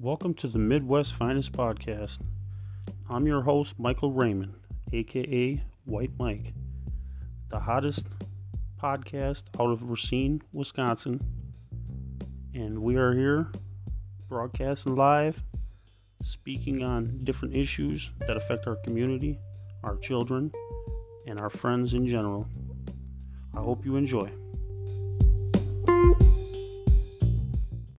Welcome to the Midwest Finest Podcast. I'm your host, Michael Raymond, aka White Mike, the hottest podcast out of Racine, Wisconsin. And we are here broadcasting live, speaking on different issues that affect our community, our children, and our friends in general. I hope you enjoy.